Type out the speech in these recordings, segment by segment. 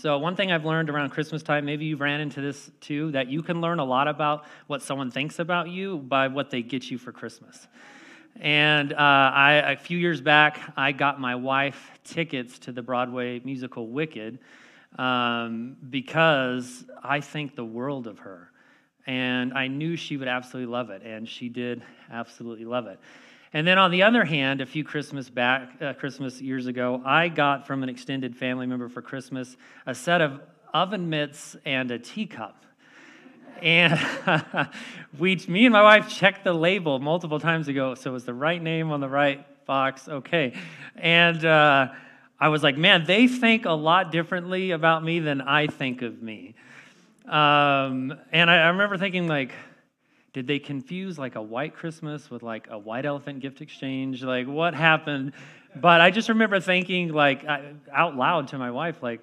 So, one thing I've learned around Christmas time, maybe you've ran into this too, that you can learn a lot about what someone thinks about you by what they get you for Christmas. And uh, I, a few years back, I got my wife tickets to the Broadway musical Wicked um, because I think the world of her. And I knew she would absolutely love it, and she did absolutely love it. And then on the other hand, a few Christmas back, uh, Christmas years ago, I got from an extended family member for Christmas a set of oven mitts and a teacup. And we, me and my wife checked the label multiple times ago, so it was the right name on the right box. Okay, and uh, I was like, man, they think a lot differently about me than I think of me. Um, and I, I remember thinking like did they confuse like a white Christmas with like a white elephant gift exchange? Like what happened? But I just remember thinking like out loud to my wife, like,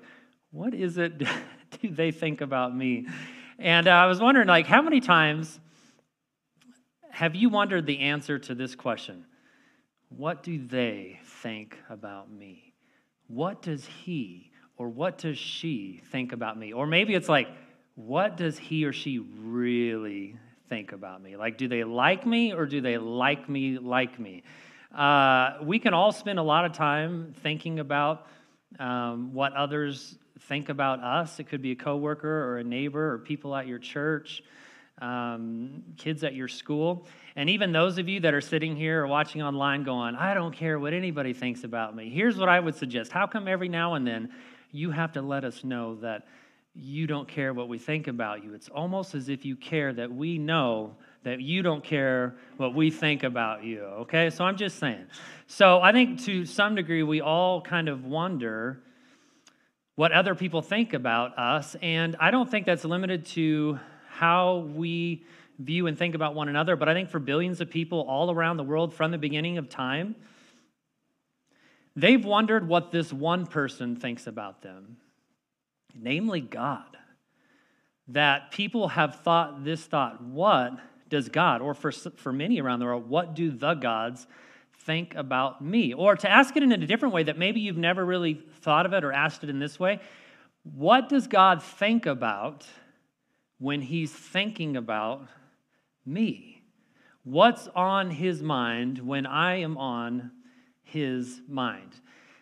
what is it do they think about me? And uh, I was wondering, like, how many times have you wondered the answer to this question? What do they think about me? What does he or what does she think about me? Or maybe it's like, what does he or she really think about me? Like, do they like me or do they like me like me? Uh, we can all spend a lot of time thinking about um, what others think about us. It could be a coworker or a neighbor or people at your church, um, kids at your school. And even those of you that are sitting here or watching online going, I don't care what anybody thinks about me. Here's what I would suggest. How come every now and then you have to let us know that you don't care what we think about you. It's almost as if you care that we know that you don't care what we think about you, okay? So I'm just saying. So I think to some degree, we all kind of wonder what other people think about us. And I don't think that's limited to how we view and think about one another, but I think for billions of people all around the world from the beginning of time, they've wondered what this one person thinks about them namely God. That people have thought this thought, what does God, or for, for many around the world, what do the gods think about me? Or to ask it in a different way that maybe you've never really thought of it or asked it in this way, what does God think about when he's thinking about me? What's on his mind when I am on his mind?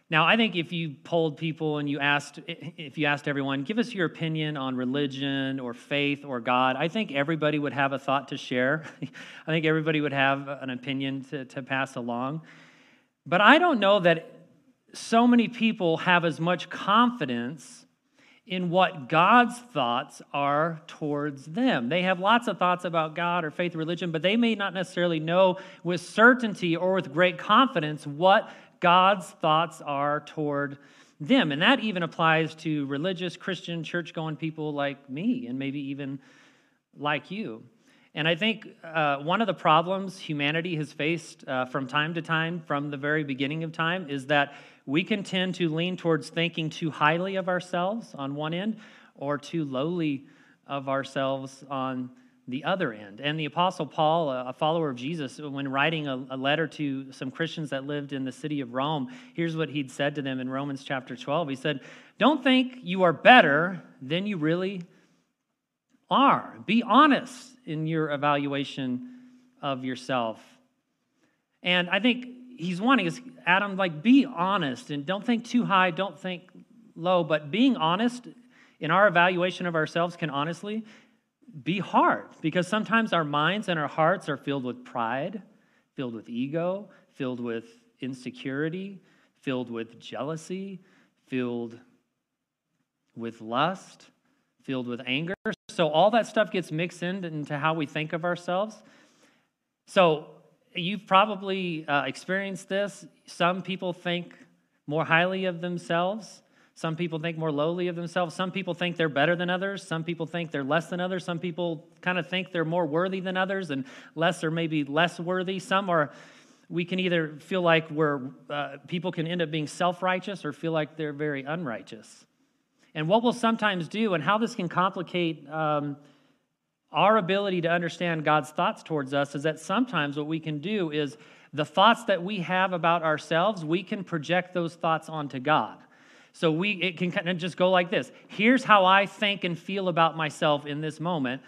Now, I think if you polled people and you asked, if you asked everyone, give us your opinion on religion or faith or God, I think everybody would have a thought to share. I think everybody would have an opinion to, to pass along. But I don't know that so many people have as much confidence in what God's thoughts are towards them. They have lots of thoughts about God or faith or religion, but they may not necessarily know with certainty or with great confidence what God's thoughts are toward them. And that even applies to religious, Christian, church going people like me, and maybe even like you. And I think uh, one of the problems humanity has faced uh, from time to time, from the very beginning of time, is that we can tend to lean towards thinking too highly of ourselves on one end or too lowly of ourselves on the other end. And the Apostle Paul, a follower of Jesus, when writing a, letter to some Christians that lived in the city of Rome, here's what he'd said to them in Romans chapter 12. He said, Don't think you are better than you really are. Be honest in your evaluation of yourself. And I think he's wanting us, Adam, like, be honest and don't think too high, don't think low, but being honest in our evaluation of ourselves can honestly be hard because sometimes our minds and our hearts are filled with pride, filled with ego, filled with insecurity, filled with jealousy, filled with lust, filled with anger. So all that stuff gets mixed into how we think of ourselves. So you've probably uh, experienced this. Some people think more highly of themselves. Some people think more lowly of themselves. Some people think they're better than others. Some people think they're less than others. Some people kind of think they're more worthy than others and less or maybe less worthy. Some are, we can either feel like we're, uh, people can end up being self righteous or feel like they're very unrighteous. And what we'll sometimes do, and how this can complicate um, our ability to understand God's thoughts towards us, is that sometimes what we can do is the thoughts that we have about ourselves, we can project those thoughts onto God. So we it can kind of just go like this. Here's how I think and feel about myself in this moment.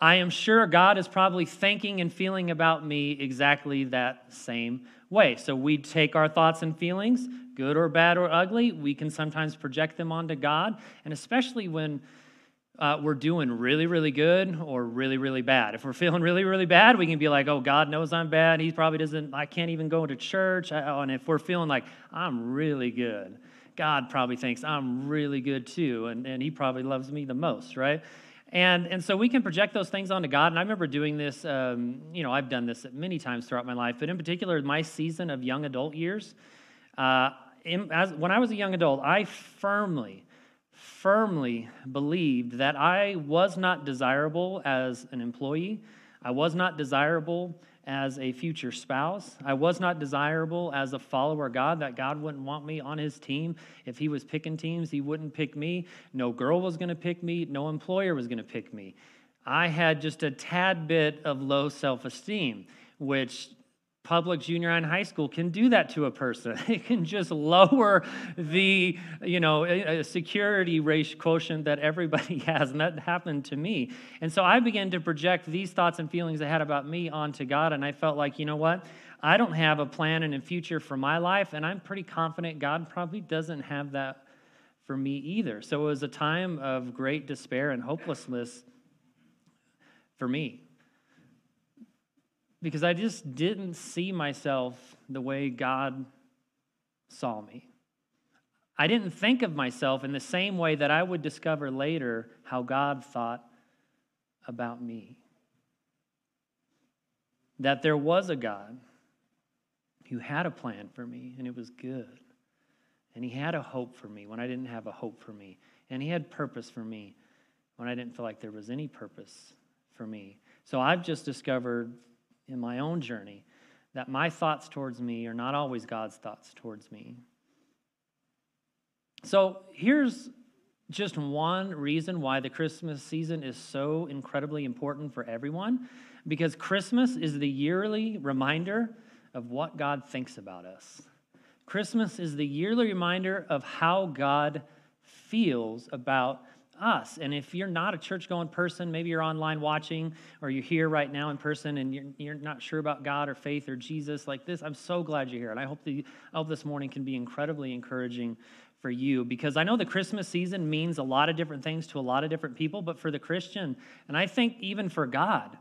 I am sure God is probably thinking and feeling about me exactly that same way. So we take our thoughts and feelings, good or bad or ugly, we can sometimes project them onto God, and especially when uh, we're doing really, really good or really, really bad. If we're feeling really, really bad, we can be like, oh, God knows I'm bad. He probably doesn't, I can't even go to church. and if we're feeling like, I'm really good, God probably thinks I'm really good too, and, and He probably loves me the most, right? And, and so we can project those things onto God. And I remember doing this, um, you know, I've done this many times throughout my life, but in particular, my season of young adult years, uh, in, as, when I was a young adult, I firmly, firmly believed that I was not desirable as an employee. I was not desirable as a future spouse. I was not desirable as a follower God, that God wouldn't want me on his team. If he was picking teams, he wouldn't pick me. No girl was going to pick me, no employer was going to pick me. I had just a tad bit of low self esteem, which public junior and high school can do that to a person. It can just lower the you know security ratio quotient that everybody has and that happened to me. And so i began to project these thoughts and feelings i had about me onto god and i felt like you know what? I don't have a plan and a future for my life and i'm pretty confident god probably doesn't have that for me either. So it was a time of great despair and hopelessness for me because I just didn't see myself the way God saw me. I didn't think of myself in the same way that I would discover later how God thought about me. That there was a God who had a plan for me and it was good. And he had a hope for me when I didn't have a hope for me. And he had purpose for me when I didn't feel like there was any purpose for me. So I've just discovered in my own journey that my thoughts towards me are not always God's thoughts towards me. So here's just one reason why the Christmas season is so incredibly important for everyone because Christmas is the yearly reminder of what God thinks about us. Christmas is the yearly reminder of how God feels about us. And if you're not a church going person, maybe you're online watching or you're here right now in person and you're, you're not sure about God or faith or Jesus like this, I'm so glad you're here. And I hope, the, I hope this morning can be incredibly encouraging for you because I know the Christmas season means a lot of different things to a lot of different people, but for the Christian, and I think even for God,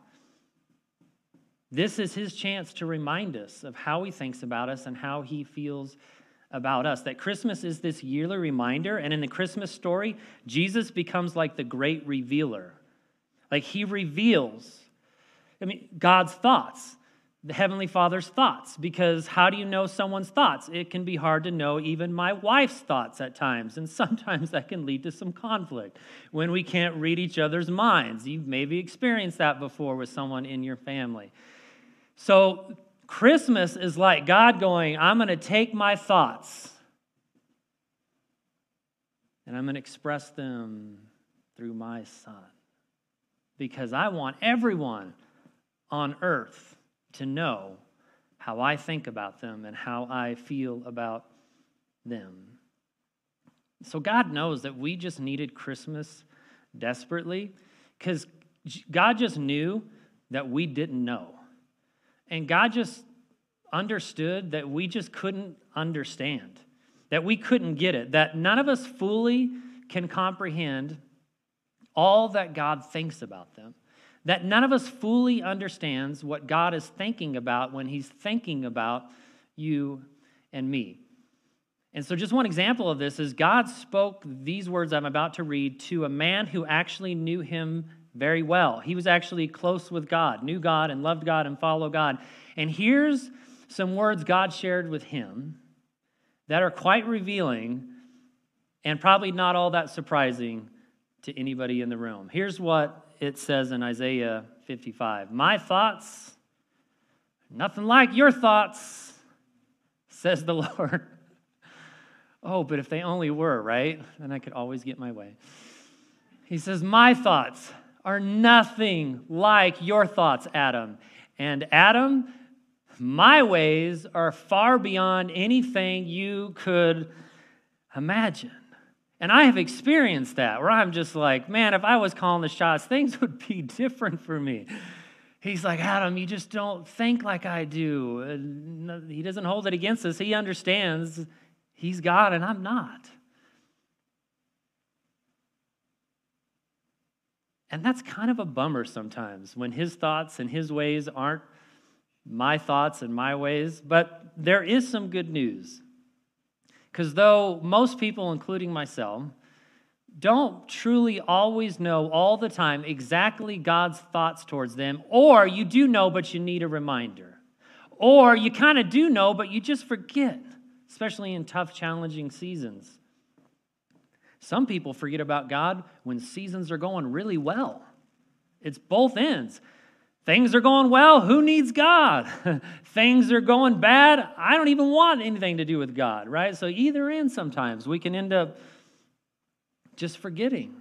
this is his chance to remind us of how he thinks about us and how he feels about us. That Christmas is this yearly reminder. And in the Christmas story, Jesus becomes like the great revealer. Like he reveals, I mean, God's thoughts, the Heavenly Father's thoughts. Because how do you know someone's thoughts? It can be hard to know even my wife's thoughts at times. And sometimes that can lead to some conflict when we can't read each other's minds. You've maybe experienced that before with someone in your family. So Christmas is like God going, I'm going to take my thoughts and I'm going to express them through my Son. Because I want everyone on earth to know how I think about them and how I feel about them. So God knows that we just needed Christmas desperately because God just knew that we didn't know. And God just understood that we just couldn't understand, that we couldn't get it, that none of us fully can comprehend all that God thinks about them, that none of us fully understands what God is thinking about when He's thinking about you and me. And so, just one example of this is God spoke these words I'm about to read to a man who actually knew Him very well. He was actually close with God, knew God, and loved God and followed God. And here's some words God shared with him that are quite revealing and probably not all that surprising to anybody in the room. Here's what it says in Isaiah 55 My thoughts, nothing like your thoughts, says the Lord. oh, but if they only were, right? Then I could always get my way. He says, My thoughts are nothing like your thoughts, Adam. And Adam, my ways are far beyond anything you could imagine. And I have experienced that where I'm just like, man, if I was calling the shots, things would be different for me. He's like, Adam, you just don't think like I do. Uh, and he doesn't hold it against us. He understands he's God and I'm not. And that's kind of a bummer sometimes when his thoughts and his ways aren't my thoughts and my ways. But there is some good news. Because though most people, including myself, don't truly always know all the time exactly God's thoughts towards them, or you do know, but you need a reminder, or you kind of do know, but you just forget, especially in tough, challenging seasons. Some people forget about God when seasons are going really well. It's both ends. Things are going well, who needs God? Things are going bad, I don't even want anything to do with God, right? So, either end sometimes we can end up just forgetting.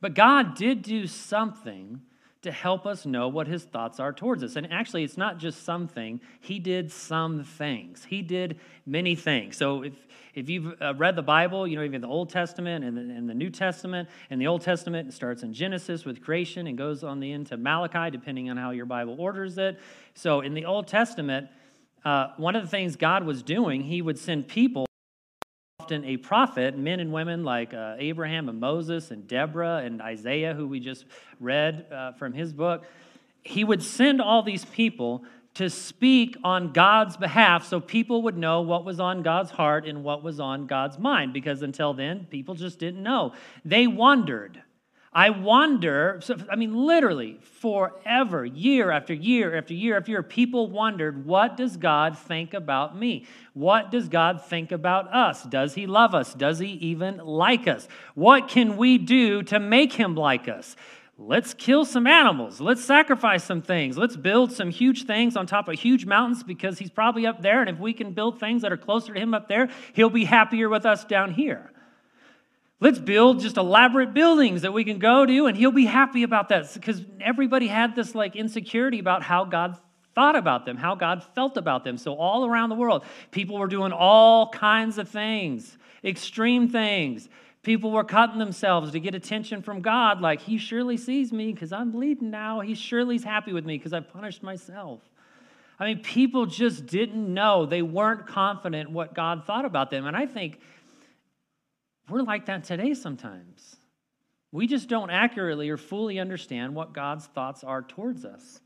But God did do something to help us know what his thoughts are towards us. And actually, it's not just something, he did some things. He did many things. So if, if you've uh, read the Bible, you know, even the Old Testament and the, and the New Testament, and the Old Testament starts in Genesis with creation and goes on the end to Malachi, depending on how your Bible orders it. So in the Old Testament, uh, one of the things God was doing, he would send people often a prophet, men and women like uh, Abraham and Moses and Deborah and Isaiah, who we just read uh, from his book, he would send all these people to speak on God's behalf so people would know what was on God's heart and what was on God's mind, because until then, people just didn't know. They wondered. I wonder, I mean, literally, forever, year after year after year after year, people wondered, what does God think about me? What does God think about us? Does he love us? Does he even like us? What can we do to make him like us? Let's kill some animals. Let's sacrifice some things. Let's build some huge things on top of huge mountains because he's probably up there. And if we can build things that are closer to him up there, he'll be happier with us down here. Let's build just elaborate buildings that we can go to, and he'll be happy about that. Because everybody had this like insecurity about how God thought about them, how God felt about them. So, all around the world, people were doing all kinds of things, extreme things. People were cutting themselves to get attention from God, like, He surely sees me because I'm bleeding now. He surely's happy with me because I punished myself. I mean, people just didn't know. They weren't confident what God thought about them. And I think we're like that today sometimes. We just don't accurately or fully understand what God's thoughts are towards us.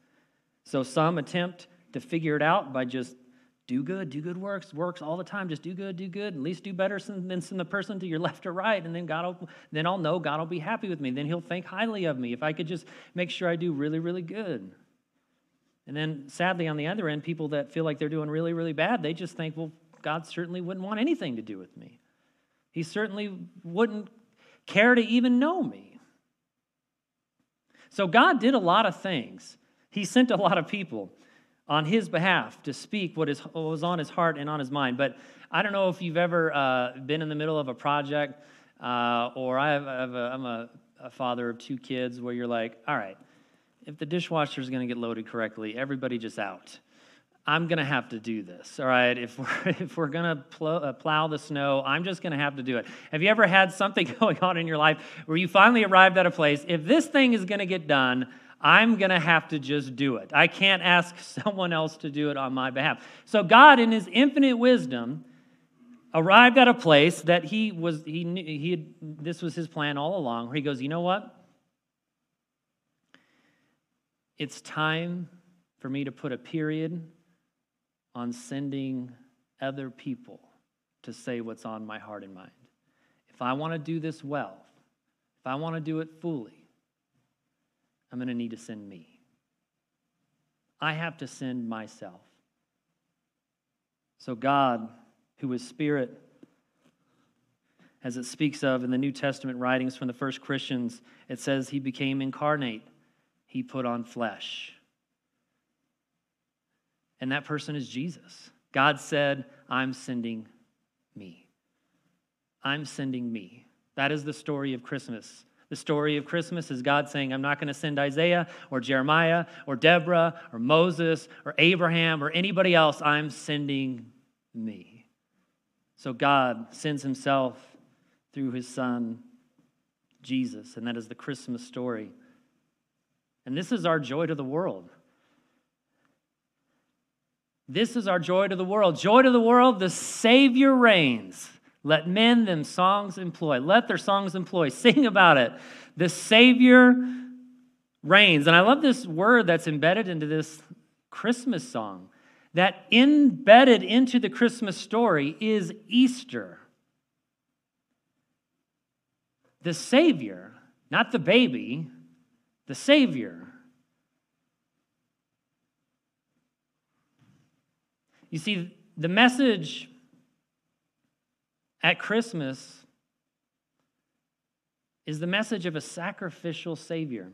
So some attempt to figure it out by just do good, do good works, works all the time. Just do good, do good. At least do better than, the person to your left or right, and then God will, then I'll know God will be happy with me. Then He'll think highly of me if I could just make sure I do really, really good. And then, sadly, on the other end, people that feel like they're doing really, really bad, they just think, well, God certainly wouldn't want anything to do with me. He certainly wouldn't care to even know me. So God did a lot of things. He sent a lot of people on his behalf to speak what, is, what was on his heart and on his mind. But I don't know if you've ever uh, been in the middle of a project, uh, or I have, I have a, I'm a, a father of two kids where you're like, all right, if the dishwasher is going to get loaded correctly, everybody just out. I'm going to have to do this, all right? If we're, if we're going to plow, uh, plow the snow, I'm just going to have to do it. Have you ever had something going on in your life where you finally arrived at a place, if this thing is going to get done, I'm going to have to just do it. I can't ask someone else to do it on my behalf. So God, in his infinite wisdom, arrived at a place that he was, he knew, he had, this was his plan all along, where he goes, you know what? It's time for me to put a period on sending other people to say what's on my heart and mind. If I want to do this well, if I want to do it fully, I'm going to need to send me. I have to send myself. So, God, who is Spirit, as it speaks of in the New Testament writings from the first Christians, it says he became incarnate, he put on flesh and that person is Jesus. God said, I'm sending me. I'm sending me. That is the story of Christmas. The story of Christmas is God saying, I'm not going to send Isaiah or Jeremiah or Deborah or Moses or Abraham or anybody else. I'm sending me. So God sends himself through his son, Jesus. And that is the Christmas story. And this is our joy to the world. This is our joy to the world. Joy to the world, the Savior reigns. Let men them songs employ. Let their songs employ. Sing about it. The Savior reigns. And I love this word that's embedded into this Christmas song. That embedded into the Christmas story is Easter. The Savior, not the baby, the Savior. You see, the message at Christmas is the message of a sacrificial Savior.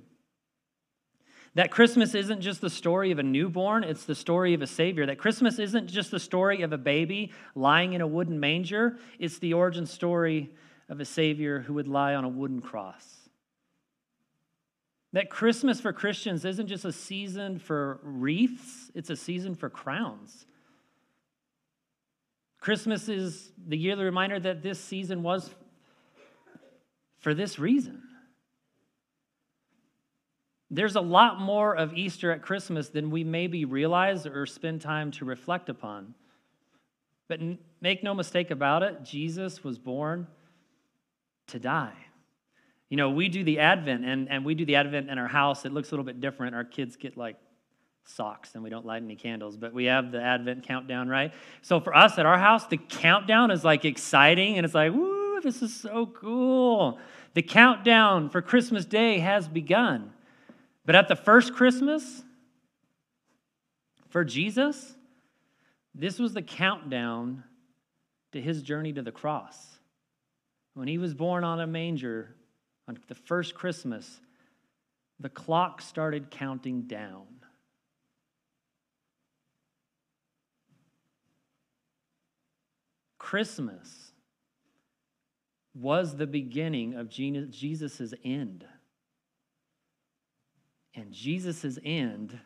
That Christmas isn't just the story of a newborn, it's the story of a Savior. That Christmas isn't just the story of a baby lying in a wooden manger, it's the origin story of a Savior who would lie on a wooden cross. That Christmas for Christians isn't just a season for wreaths, it's a season for crowns. Christmas is the yearly reminder that this season was for this reason. There's a lot more of Easter at Christmas than we maybe realize or spend time to reflect upon. But make no mistake about it, Jesus was born to die. You know, we do the Advent, and, and we do the Advent in our house. It looks a little bit different. Our kids get like socks and we don't light any candles, but we have the Advent countdown, right? So for us at our house, the countdown is like exciting and it's like, woo, this is so cool. The countdown for Christmas Day has begun. But at the first Christmas, for Jesus, this was the countdown to his journey to the cross. When he was born on a manger on the first Christmas, the clock started counting down. Christmas was the beginning of Jesus' end. And Jesus' end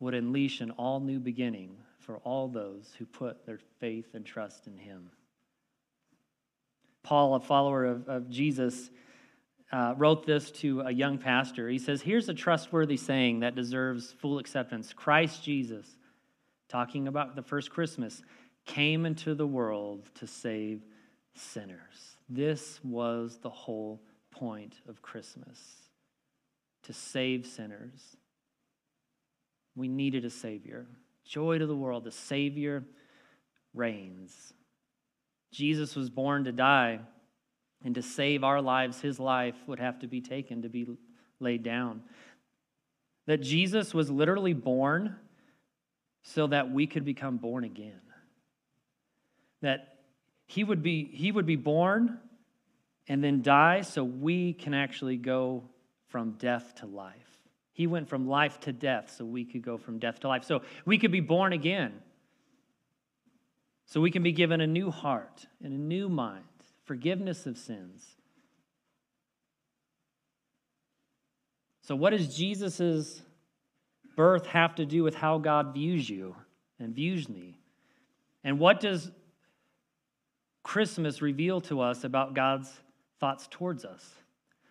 would unleash an all new beginning for all those who put their faith and trust in him. Paul, a follower of, of Jesus, uh, wrote this to a young pastor. He says, Here's a trustworthy saying that deserves full acceptance Christ Jesus talking about the first Christmas, came into the world to save sinners. This was the whole point of Christmas to save sinners. We needed a Savior. Joy to the world, the Savior reigns. Jesus was born to die, and to save our lives, his life would have to be taken to be laid down. That Jesus was literally born so that we could become born again. That he would be, he would be born and then die so we can actually go from death to life. He went from life to death so we could go from death to life. So we could be born again. So we can be given a new heart and a new mind, forgiveness of sins. So, what is Jesus's birth have to do with how God views you and views me? And what does Christmas reveal to us about God's thoughts towards us?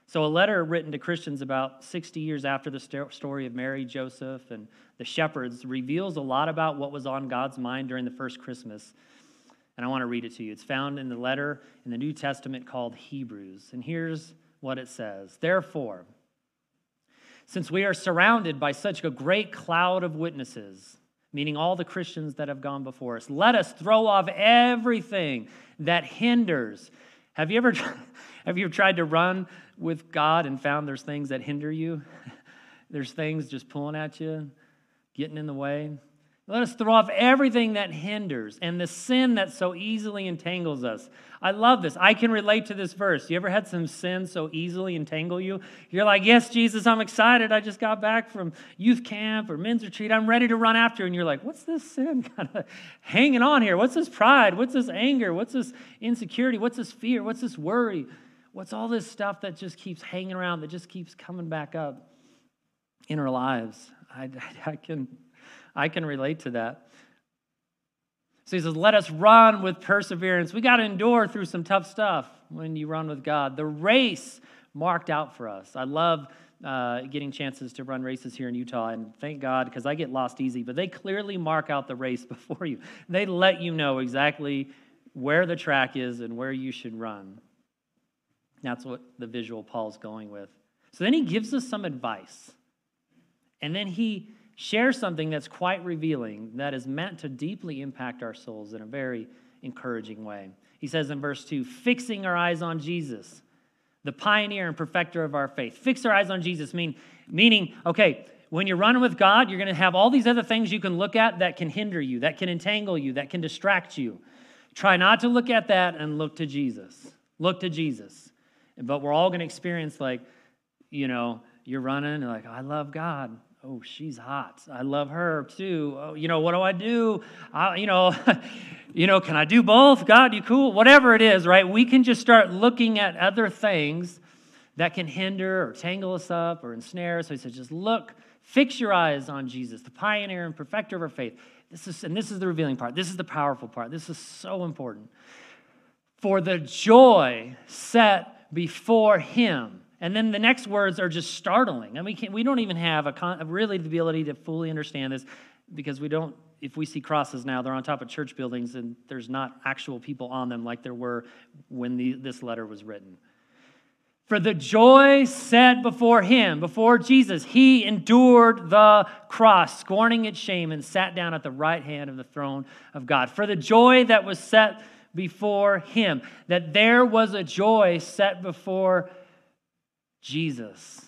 So, a letter written to Christians about 60 years after the story of Mary, Joseph, and the shepherds reveals a lot about what was on God's mind during the first Christmas. And I want to read it to you. It's found in the letter in the New Testament called Hebrews. And here's what it says Therefore, since we are surrounded by such a great cloud of witnesses, meaning all the Christians that have gone before us, let us throw off everything that hinders. Have you ever, have you ever tried to run with God and found there's things that hinder you? there's things just pulling at you, getting in the way. Let us throw off everything that hinders and the sin that so easily entangles us. I love this. I can relate to this verse. You ever had some sin so easily entangle you? You're like, Yes, Jesus, I'm excited. I just got back from youth camp or men's retreat. I'm ready to run after. And you're like, What's this sin kind of hanging on here? What's this pride? What's this anger? What's this insecurity? What's this fear? What's this worry? What's all this stuff that just keeps hanging around, that just keeps coming back up in our lives? I, I, I can I can relate to that. So he says, let us run with perseverance. We got to endure through some tough stuff when you run with God. The race marked out for us. I love uh, getting chances to run races here in Utah, and thank God because I get lost easy, but they clearly mark out the race before you. They let you know exactly where the track is and where you should run. That's what the visual Paul's going with. So then he gives us some advice. And then he shares something that's quite revealing that is meant to deeply impact our souls in a very encouraging way. He says in verse 2 fixing our eyes on Jesus, the pioneer and perfecter of our faith. Fix our eyes on Jesus, mean, meaning, okay, when you're running with God, you're going to have all these other things you can look at that can hinder you, that can entangle you, that can distract you. Try not to look at that and look to Jesus. Look to Jesus. But we're all going to experience, like, you know, you're running, and like, I love God oh, she's hot. I love her too. Oh, you know, what do I do? I, you know, you know, can I do both? God, you cool? Whatever it is, right? We can just start looking at other things that can hinder or tangle us up or ensnare. Us. So he says, just look, fix your eyes on Jesus, the pioneer and perfecter of our faith. This is, and this is the revealing part. This is the powerful part. This is so important. For the joy set before him and then the next words are just startling. And we, can't, we don't even have a con, really the ability to fully understand this because we don't, if we see crosses now, they're on top of church buildings and there's not actual people on them like there were when the, this letter was written. For the joy set before him, before Jesus, he endured the cross, scorning its shame, and sat down at the right hand of the throne of God. For the joy that was set before him, that there was a joy set before Jesus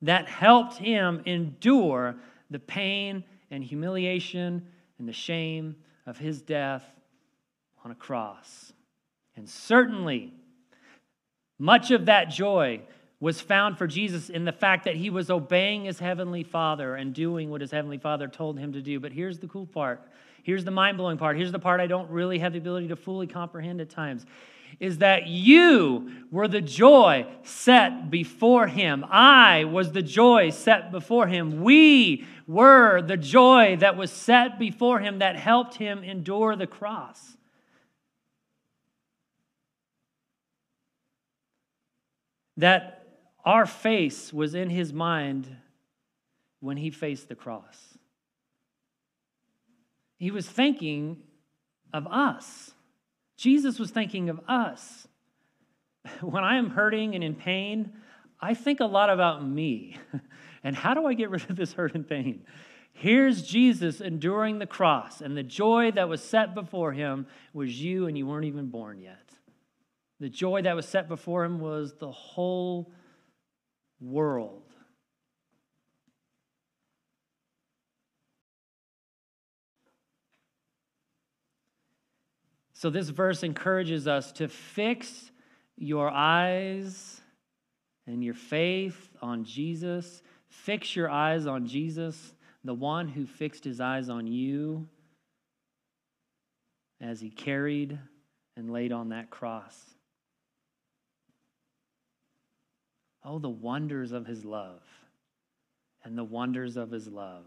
that helped him endure the pain and humiliation and the shame of his death on a cross. And certainly, much of that joy was found for Jesus in the fact that he was obeying his heavenly Father and doing what his heavenly Father told him to do. But here's the cool part. Here's the mind blowing part. Here's the part I don't really have the ability to fully comprehend at times is that you were the joy set before him. I was the joy set before him. We were the joy that was set before him that helped him endure the cross. That our face was in his mind when he faced the cross. He was thinking of us. Jesus was thinking of us. When I am hurting and in pain, I think a lot about me. And how do I get rid of this hurt and pain? Here's Jesus enduring the cross, and the joy that was set before him was you, and you weren't even born yet. The joy that was set before him was the whole world. So, this verse encourages us to fix your eyes and your faith on Jesus. Fix your eyes on Jesus, the one who fixed his eyes on you as he carried and laid on that cross. Oh, the wonders of his love and the wonders of his love.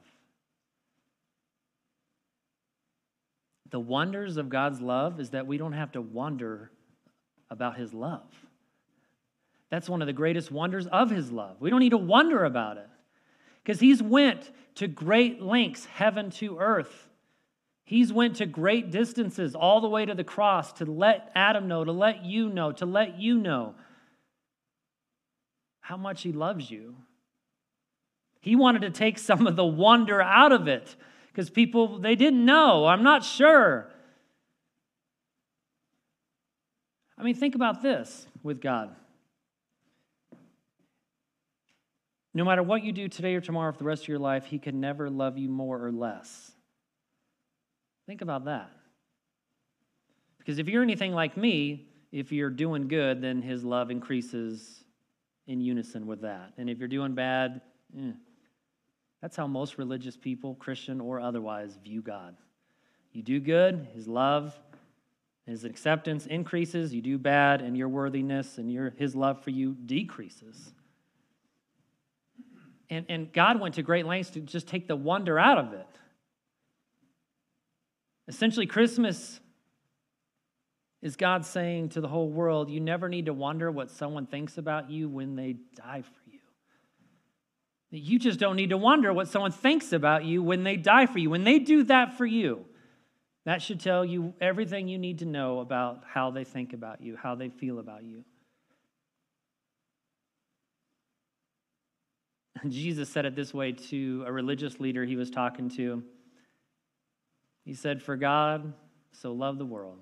The wonders of God's love is that we don't have to wonder about his love. That's one of the greatest wonders of his love. We don't need to wonder about it because he's went to great lengths, heaven to earth. He's went to great distances all the way to the cross to let Adam know, to let you know, to let you know how much he loves you. He wanted to take some of the wonder out of it because people, they didn't know. I'm not sure. I mean, think about this with God. No matter what you do today or tomorrow for the rest of your life, He can never love you more or less. Think about that. Because if you're anything like me, if you're doing good, then His love increases in unison with that. And if you're doing bad, eh, that's how most religious people, Christian or otherwise, view God. You do good, his love, his acceptance increases. You do bad, and your worthiness and your, his love for you decreases. And, and God went to great lengths to just take the wonder out of it. Essentially, Christmas is God saying to the whole world, you never need to wonder what someone thinks about you when they die for you. You just don't need to wonder what someone thinks about you when they die for you. When they do that for you, that should tell you everything you need to know about how they think about you, how they feel about you. Jesus said it this way to a religious leader he was talking to. He said, For God so loved the world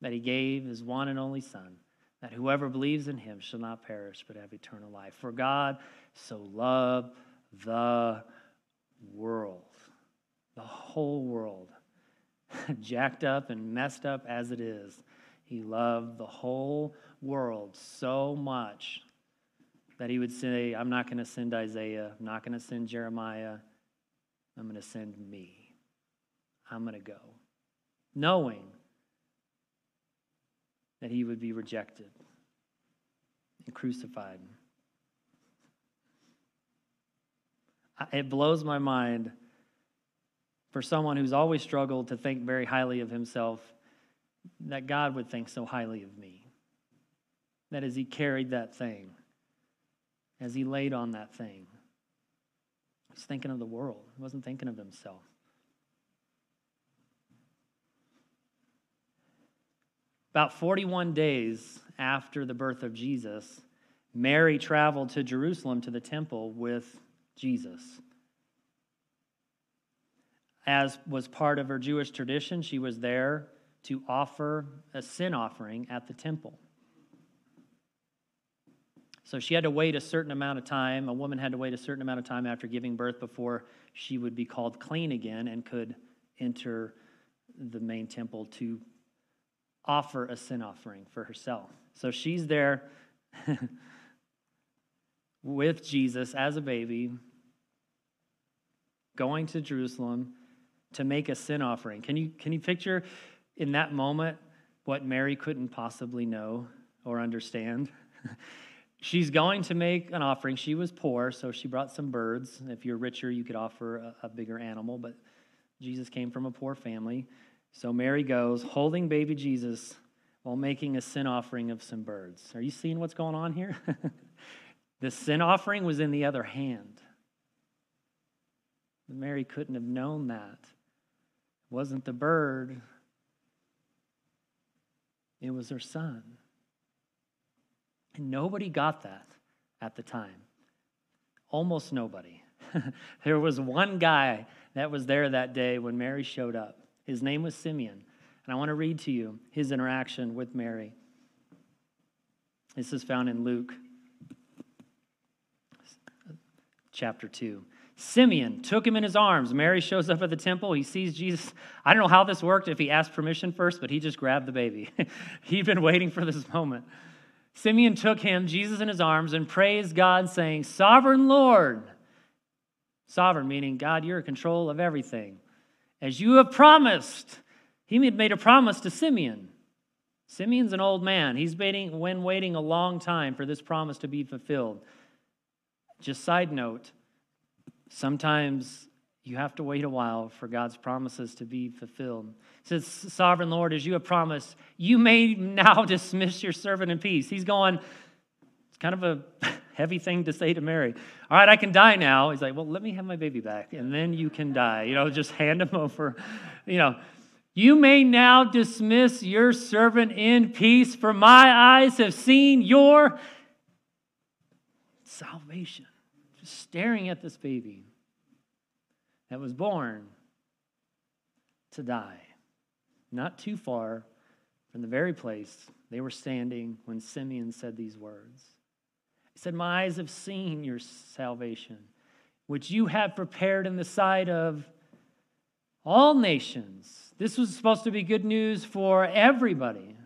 that he gave his one and only Son, that whoever believes in him shall not perish but have eternal life. For God so love the world, the whole world, jacked up and messed up as it is. He loved the whole world so much that he would say, I'm not going to send Isaiah, I'm not going to send Jeremiah, I'm going to send me. I'm going to go. Knowing that he would be rejected and crucified. It blows my mind for someone who's always struggled to think very highly of himself that God would think so highly of me. That as he carried that thing, as he laid on that thing, he was thinking of the world, he wasn't thinking of himself. About 41 days after the birth of Jesus, Mary traveled to Jerusalem to the temple with Jesus. As was part of her Jewish tradition, she was there to offer a sin offering at the temple. So she had to wait a certain amount of time. A woman had to wait a certain amount of time after giving birth before she would be called clean again and could enter the main temple to offer a sin offering for herself. So she's there with Jesus as a baby, going to Jerusalem to make a sin offering. Can you, can you picture in that moment what Mary couldn't possibly know or understand? She's going to make an offering. She was poor, so she brought some birds. If you're richer, you could offer a, a bigger animal, but Jesus came from a poor family. So Mary goes, holding baby Jesus while making a sin offering of some birds. Are you seeing what's going on here? the sin offering was in the other hand. Mary couldn't have known that. It wasn't the bird, it was her son. And nobody got that at the time. Almost nobody. there was one guy that was there that day when Mary showed up. His name was Simeon. And I want to read to you his interaction with Mary. This is found in Luke chapter 2. Simeon took him in his arms. Mary shows up at the temple. He sees Jesus. I don't know how this worked, if he asked permission first, but he just grabbed the baby. He'd been waiting for this moment. Simeon took him, Jesus, in his arms and praised God, saying, Sovereign Lord. Sovereign meaning, God, you're in control of everything. As you have promised, he had made a promise to Simeon. Simeon's an old man. He's waiting, when waiting a long time for this promise to be fulfilled. Just side note, sometimes you have to wait a while for God's promises to be fulfilled. It says, Sovereign Lord, as you have promised, you may now dismiss your servant in peace. He's going, it's kind of a heavy thing to say to Mary. All right, I can die now. He's like, well, let me have my baby back, and then you can die. You know, just hand him over. You know, you may now dismiss your servant in peace, for my eyes have seen your salvation. Staring at this baby that was born to die, not too far from the very place they were standing when Simeon said these words. He said, My eyes have seen your salvation, which you have prepared in the sight of all nations this was supposed to be good news for everybody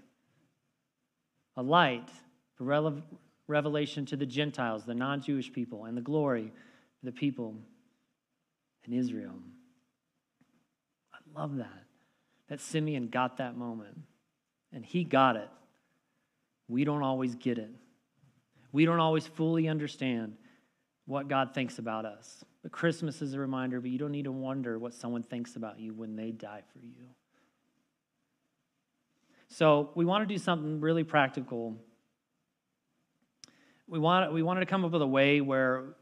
a light for revelation to the Gentiles, the non Jewish people, and the glory the people in Israel. I love that. That Simeon got that moment, and he got it. We don't always get it. We don't always fully understand what God thinks about us. But Christmas is a reminder, but you don't need to wonder what someone thinks about you when they die for you. So we want to do something really practical. We, want, we wanted to come up with a way where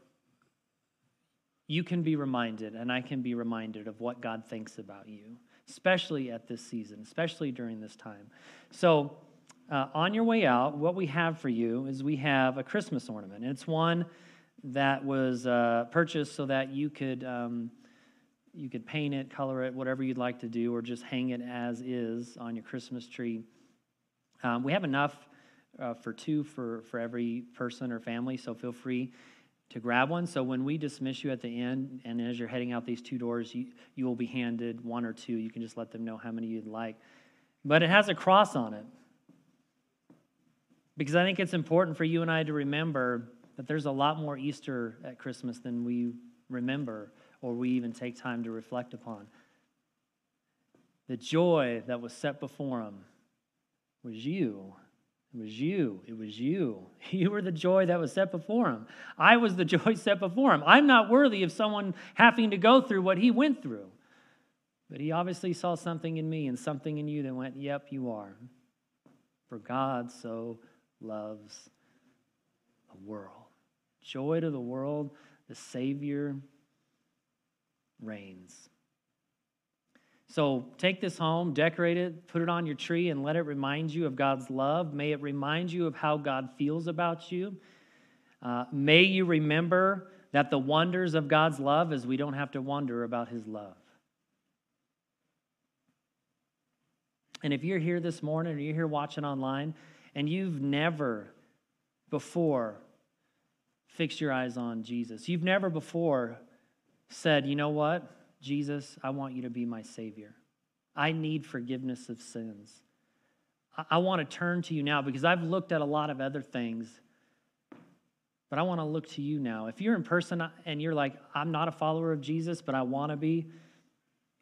you can be reminded, and I can be reminded of what God thinks about you, especially at this season, especially during this time. So, uh, on your way out, what we have for you is we have a Christmas ornament. It's one that was uh, purchased so that you could um, you could paint it, color it, whatever you'd like to do, or just hang it as is on your Christmas tree. Um, we have enough uh, for two for for every person or family, so feel free to grab one. So when we dismiss you at the end, and as you're heading out these two doors, you, you will be handed one or two. You can just let them know how many you'd like. But it has a cross on it. Because I think it's important for you and I to remember that there's a lot more Easter at Christmas than we remember or we even take time to reflect upon. The joy that was set before him was you. It was you. It was you. You were the joy that was set before him. I was the joy set before him. I'm not worthy of someone having to go through what he went through. But he obviously saw something in me and something in you that went, Yep, you are. For God so loves the world. Joy to the world, the Savior reigns. So take this home, decorate it, put it on your tree, and let it remind you of God's love. May it remind you of how God feels about you. Uh, may you remember that the wonders of God's love is we don't have to wonder about his love. And if you're here this morning or you're here watching online and you've never before fixed your eyes on Jesus, you've never before said, you know what, Jesus, I want you to be my Savior. I need forgiveness of sins. I, want to turn to you now because I've looked at a lot of other things, but I want to look to you now. If you're in person and you're like, I'm not a follower of Jesus, but I want to be,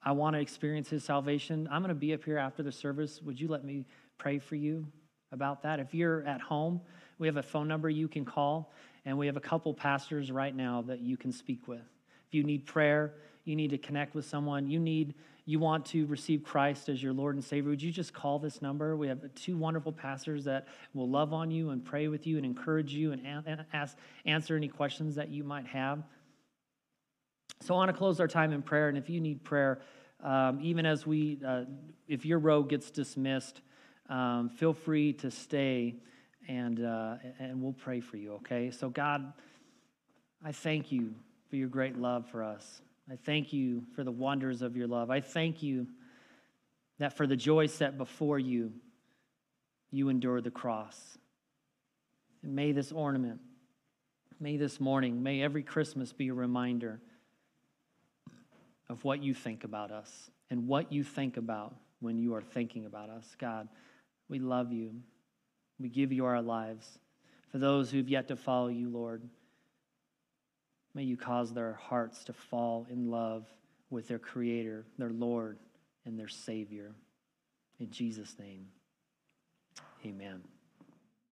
I want to experience his salvation, I'm going to be up here after the service. Would you let me pray for you? about that. If you're at home, we have a phone number you can call, and we have a couple pastors right now that you can speak with. If you need prayer, you need to connect with someone, you need you want to receive Christ as your Lord and Savior, would you just call this number? We have two wonderful pastors that will love on you and pray with you and encourage you and ask, answer any questions that you might have. So I want to close our time in prayer, and if you need prayer, um, even as we, uh, if your row gets dismissed, um, feel free to stay and, uh, and we'll pray for you, okay? So, God, I thank you for your great love for us. I thank you for the wonders of your love. I thank you that for the joy set before you, you endure the cross. And may this ornament, may this morning, may every Christmas be a reminder of what you think about us and what you think about when you are thinking about us, God. We love you. We give you our lives. For those who've yet to follow you, Lord, may you cause their hearts to fall in love with their Creator, their Lord, and their Savior. In Jesus' name, amen.